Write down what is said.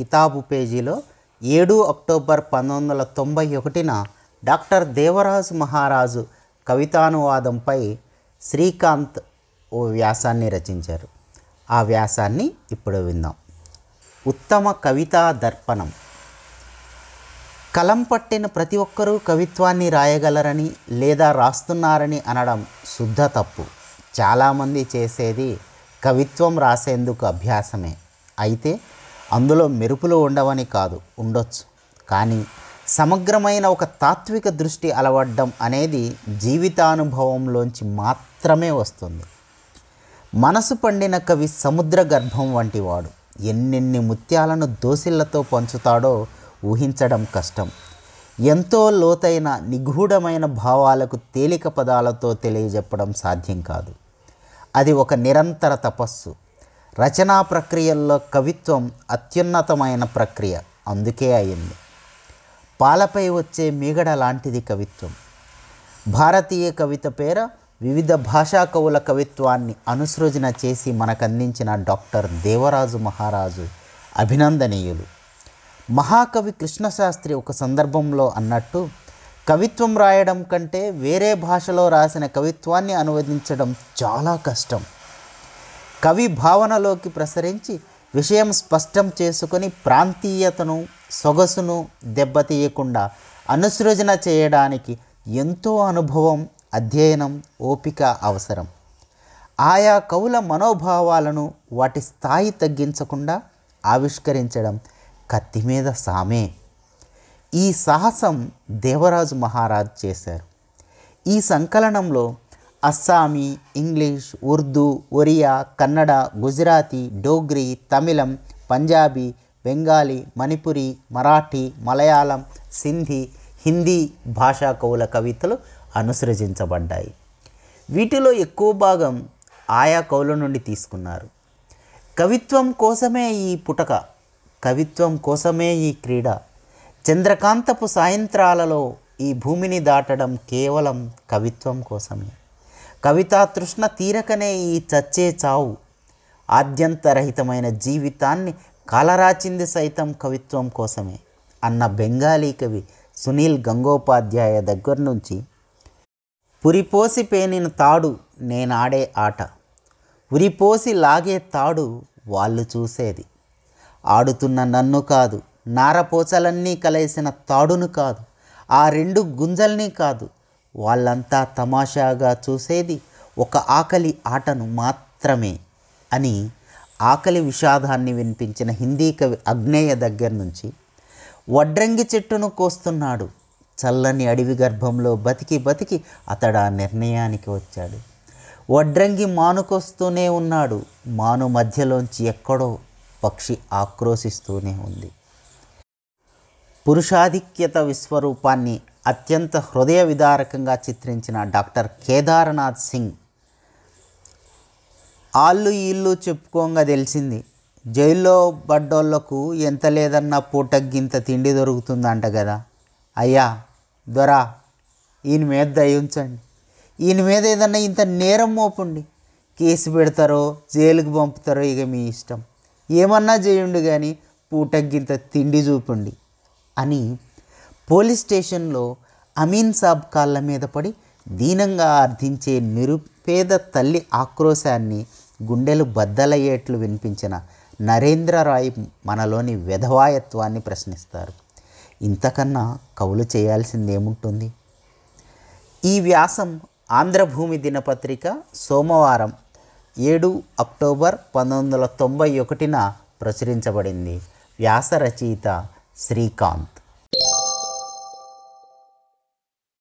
కితాబు పేజీలో ఏడు అక్టోబర్ పంతొమ్మిది వందల తొంభై ఒకటిన డాక్టర్ దేవరాజు మహారాజు కవితానువాదంపై శ్రీకాంత్ ఓ వ్యాసాన్ని రచించారు. ఆ వ్యాసాన్ని ఇప్పుడు విందాం. ఉత్తమ కవితా దర్పణం. కలం పట్టిన ప్రతి ఒక్కరూ కవిత్వాన్ని రాయగలరని లేదా రాస్తున్నారని అనడం శుద్ధ తప్పు. చాలామంది చేసేది కవిత్వం రాసేందుకు అభ్యాసమే. అయితే అందులో మెరుపులు ఉండవని కాదు ఉండొచ్చు. కానీ సమగ్రమైన ఒక తాత్విక దృష్టి అలవడ్డం అనేది జీవితానుభవంలోంచి మాత్రమే వస్తుంది. మనసు పండిన కవి సముద్ర గర్భం వంటివాడు ఎన్నెన్ని ముత్యాలను దోసిళ్ళతో పంచుతాడో ఊహించడం కష్టం. ఎంతో లోతైన నిగూఢమైన భావాలకు తేలిక పదాలతో తెలియజెప్పడం సాధ్యం కాదు. అది ఒక నిరంతర తపస్సు. రచనా ప్రక్రియల్లో కవిత్వం అత్యున్నతమైన ప్రక్రియ. అందుకే అయింది. పాలపై వచ్చే మీగడ లాంటిది కవిత్వం. భారతీయ కవిత పేర వివిధ భాషా కవుల కవిత్వాన్ని అనుసృజన చేసి మనకందించిన డాక్టర్ దేవరాజు మహారాజు అభినందనీయులు. మహాకవి కృష్ణశాస్త్రి ఒక సందర్భంలో అన్నట్టు కవిత్వం రాయడం కంటే వేరే భాషలో రాసిన కవిత్వాన్ని అనువదించడం చాలా కష్టం. కవి భావనలోకి ప్రసరించి విషయం స్పష్టం చేసుకొని ప్రాంతీయతను సొగసును దెబ్బతీయకుండా అనుసృజన చేయడానికి ఎంతో అనుభవం అధ్యయనం ఓపిక అవసరం. ఆయా కవుల మనోభావాలను వాటి స్థాయి తగ్గించకుండా ఆవిష్కరించడం కత్తి మీద సామే. ఈ సాహసం దేవరాజు మహారాజ్ చేశారు. ఈ సంకలనంలో అస్సామీ ఇంగ్లీష్ ఉర్దూ ఒరియా కన్నడ గుజరాతీ డోగ్రీ తమిళం పంజాబీ బెంగాలీ మణిపురి మరాఠీ మలయాళం సింధీ హిందీ భాషా కవుల కవితలు అనుసృజించబడ్డాయి. వీటిలో ఎక్కువ భాగం ఆయా కవుల నుండి తీసుకున్నారు. కవిత్వం కోసమే ఈ పుటక కవిత్వం కోసమే ఈ క్రీడ. చంద్రకాంతపు సాయంత్రాలలో ఈ భూమిని దాటడం కేవలం కవిత్వం కోసమే. కవితా తృష్ణ తీరకనే ఈ చచ్చే చావు. ఆద్యంతరహితమైన జీవితాన్ని కాలరాచింది సైతం కవిత్వం కోసమే అన్న బెంగాలీ కవి సునీల్ గంగోపాధ్యాయ దగ్గర నుంచి పురిపోసి పేనిన తాడు నేనాడే ఆట. ఉరిపోసి లాగే తాడు వాళ్ళు చూసేది. ఆడుతున్న నన్ను కాదు నారపోచలన్నీ కలేసిన తాడును కాదు ఆ రెండు గుంజల్ని కాదు వాళ్ళంతా తమాషాగా చూసేది ఒక ఆకలి ఆటను మాత్రమే అని ఆకలి విషాదాన్ని వినిపించిన హిందీ కవి అగ్నేయ దగ్గర నుంచి వడ్రంగి చెట్టును కోస్తున్నాడు. చల్లని అడవి గర్భంలో బతికి బతికి అతడు ఆ నిర్ణయానికి వచ్చాడు. వడ్రంగి మానుకొస్తూనే ఉన్నాడు. మాను మధ్యలోంచి ఎక్కడో పక్షి ఆక్రోశిస్తూనే ఉంది. పురుషాధిక్యత విశ్వరూపాన్ని అత్యంత హృదయ విదారకంగా చిత్రించిన డాక్టర్ కేదార్నాథ్ సింగ్. ఆళ్ళు ఈళ్ళు చెప్పుకోగా తెలిసింది. జైల్లో పడ్డోళ్ళకు ఎంత లేదన్నా పూటగ్గింత తిండి దొరుకుతుందంట కదా అయ్యా దొరా ఈయన మీద దయ ఉంచండి. ఈయన మీద ఏదన్నా ఇంత నేరం మోపండి. కేసు పెడతారో జైలుకి పంపుతారో ఇక మీ ఇష్టం. ఏమన్నా చేయండి కానీ పూటగ్గింత తిండి చూపండి అని పోలీస్ స్టేషన్లో అమీన్ సాబ్ కాళ్ళ మీద పడి దీనంగా అర్థించే నిరుపేద తల్లి ఆక్రోశాన్ని గుండెలు బద్దలయ్యేట్లు వినిపించిన నరేంద్రరాయ్ మనలోని విధవాయత్వాన్ని ప్రశ్నిస్తారు. ఇంతకన్నా కవులు చేయాల్సిందేముంటుంది? ఈ వ్యాసం ఆంధ్రభూమి దినపత్రిక సోమవారం ఏడు అక్టోబర్ పంతొమ్మిది వందల తొంభై ఒకటిన ప్రచురించబడింది. వ్యాస రచయిత శ్రీకాంత్.